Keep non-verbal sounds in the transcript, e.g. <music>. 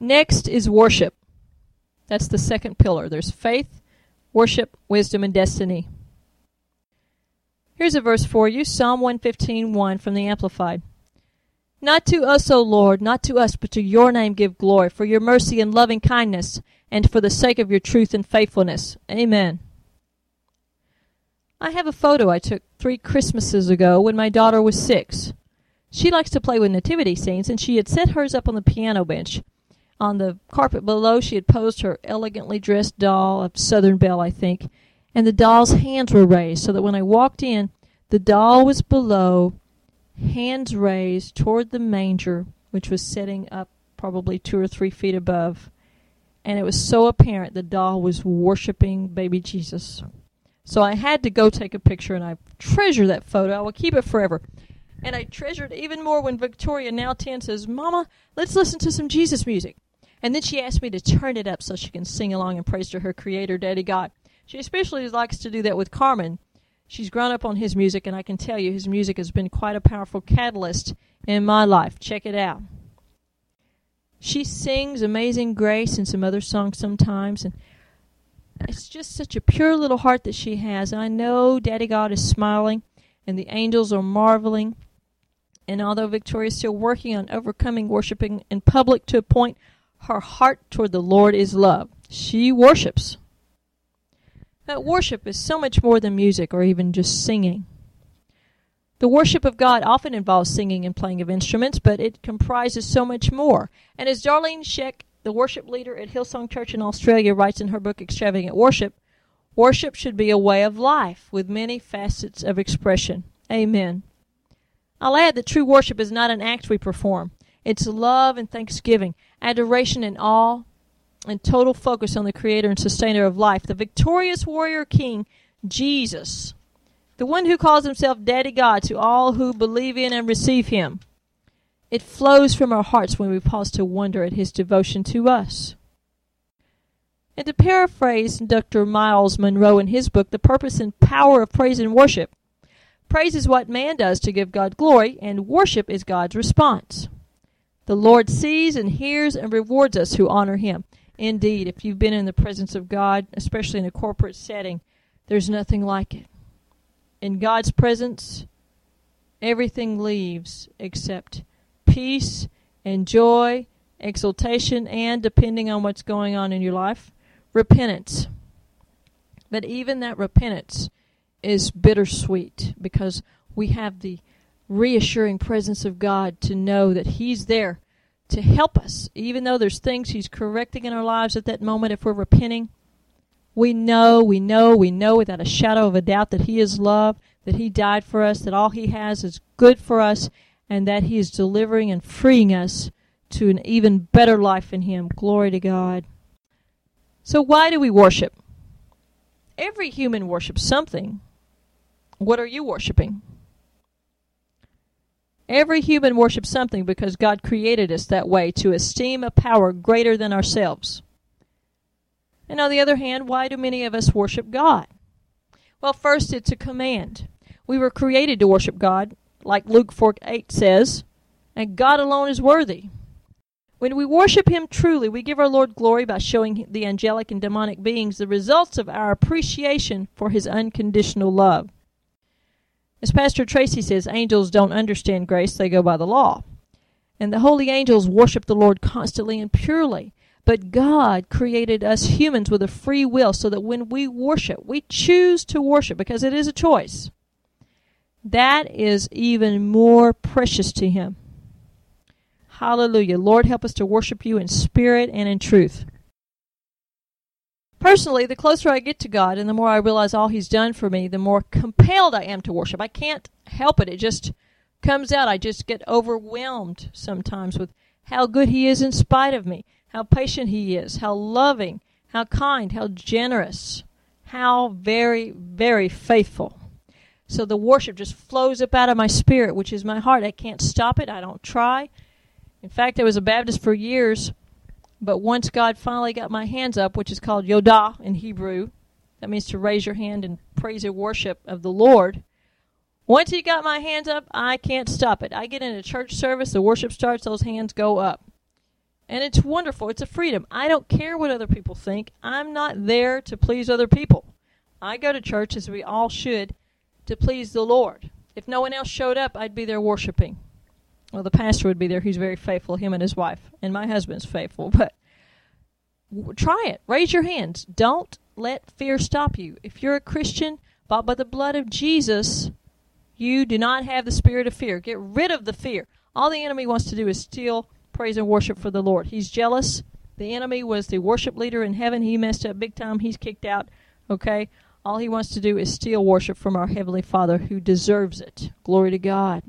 Next is worship. That's the second pillar. There's faith, worship, wisdom, and destiny. Here's a verse for you Psalm 115:1 from the Amplified. Not to us, O Lord, not to us, but to your name give glory, for your mercy and loving kindness, and for the sake of your truth and faithfulness. Amen. I have a photo I took three Christmases ago when my daughter was six. She likes to play with nativity scenes, and she had set hers up on the piano bench. On the carpet below, she had posed her elegantly dressed doll, a Southern Belle, I think, and the doll's hands were raised so that when I walked in, the doll was below, hands raised toward the manger, which was setting up probably two or three feet above. And it was so apparent the doll was worshiping baby Jesus. So I had to go take a picture, and I treasure that photo. I will keep it forever. And I treasure it even more when Victoria, now 10, says, Mama, let's listen to some Jesus music. And then she asked me to turn it up so she can sing along and praise to her Creator, Daddy God. She especially likes to do that with Carmen. She's grown up on his music, and I can tell you his music has been quite a powerful catalyst in my life. Check it out. She sings Amazing Grace and some other songs sometimes, and it's just such a pure little heart that she has. And I know Daddy God is smiling, and the angels are marveling. And although Victoria is still working on overcoming worshiping in public to a point, her heart toward the Lord is love. She worships. That worship is so much more than music or even just singing. The worship of God often involves singing and playing of instruments, but it comprises so much more. And as Darlene Zschech, the worship leader at Hillsong Church in Australia, writes in her book Extravagant Worship, worship should be a way of life with many facets of expression. Amen. I'll add that true worship is not an act we perform. It's love and thanksgiving, adoration and awe, and total focus on the creator and sustainer of life, the victorious warrior king, Jesus, the one who calls himself Daddy God to all who believe in and receive him. It flows from our hearts when we pause to wonder at his devotion to us. And to paraphrase Dr. Miles Munroe in his book, The Purpose and Power of Praise and Worship, praise is what man does to give God glory, and worship is God's response. The Lord sees and hears and rewards us who honor him. Indeed, if you've been in the presence of God, especially in a corporate setting, there's nothing like it. In God's presence, everything leaves except peace and joy, exultation, and, depending on what's going on in your life, repentance. But even that repentance is bittersweet because we have the reassuring presence of God to know that He's there to help us, even though there's things He's correcting in our lives at that moment if we're repenting. We know, we know, we know without a shadow of a doubt that He is love, that He died for us, that all He has is good for us, and that He is delivering and freeing us to an even better life in Him. Glory to God. So, why do we worship? Every human worships something. What are you worshiping? Every human worships something because God created us that way to esteem a power greater than ourselves. And on the other hand, why do many of us worship God? Well, first, it's a command. We were created to worship God, like Luke 4 8 says, and God alone is worthy. When we worship Him truly, we give our Lord glory by showing the angelic and demonic beings the results of our appreciation for His unconditional love. As Pastor Tracy says, angels don't understand grace, they go by the law. And the holy angels worship the Lord constantly and purely. But God created us humans with a free will so that when we worship, we choose to worship because it is a choice. That is even more precious to Him. Hallelujah. Lord, help us to worship you in spirit and in truth. Personally, the closer I get to God and the more I realize all He's done for me, the more compelled I am to worship. I can't help it. It just comes out. I just get overwhelmed sometimes with how good He is in spite of me, how patient He is, how loving, how kind, how generous, how very, very faithful. So the worship just flows up out of my spirit, which is my heart. I can't stop it. I don't try. In fact, I was a Baptist for years but once God finally got my hands up, which is called Yadah in Hebrew, that means to raise your hand in praise and worship of the Lord. Once He got my hands up, I can't stop it. I get in a church service, the worship starts, those hands go up. And it's wonderful. It's a freedom. I don't care what other people think. I'm not there to please other people. I go to church, as we all should, to please the Lord. If no one else showed up, I'd be there worshiping. Well, the pastor would be there. He's very faithful, him and his wife. And my husband's faithful. <laughs> But try it. Raise your hands. Don't let fear stop you. If you're a Christian, bought by the blood of Jesus, you do not have the spirit of fear. Get rid of the fear. All the enemy wants to do is steal praise and worship for the Lord. He's jealous. The enemy was the worship leader in heaven. He messed up big time. He's kicked out. Okay? All he wants to do is steal worship from our Heavenly Father who deserves it. Glory to God.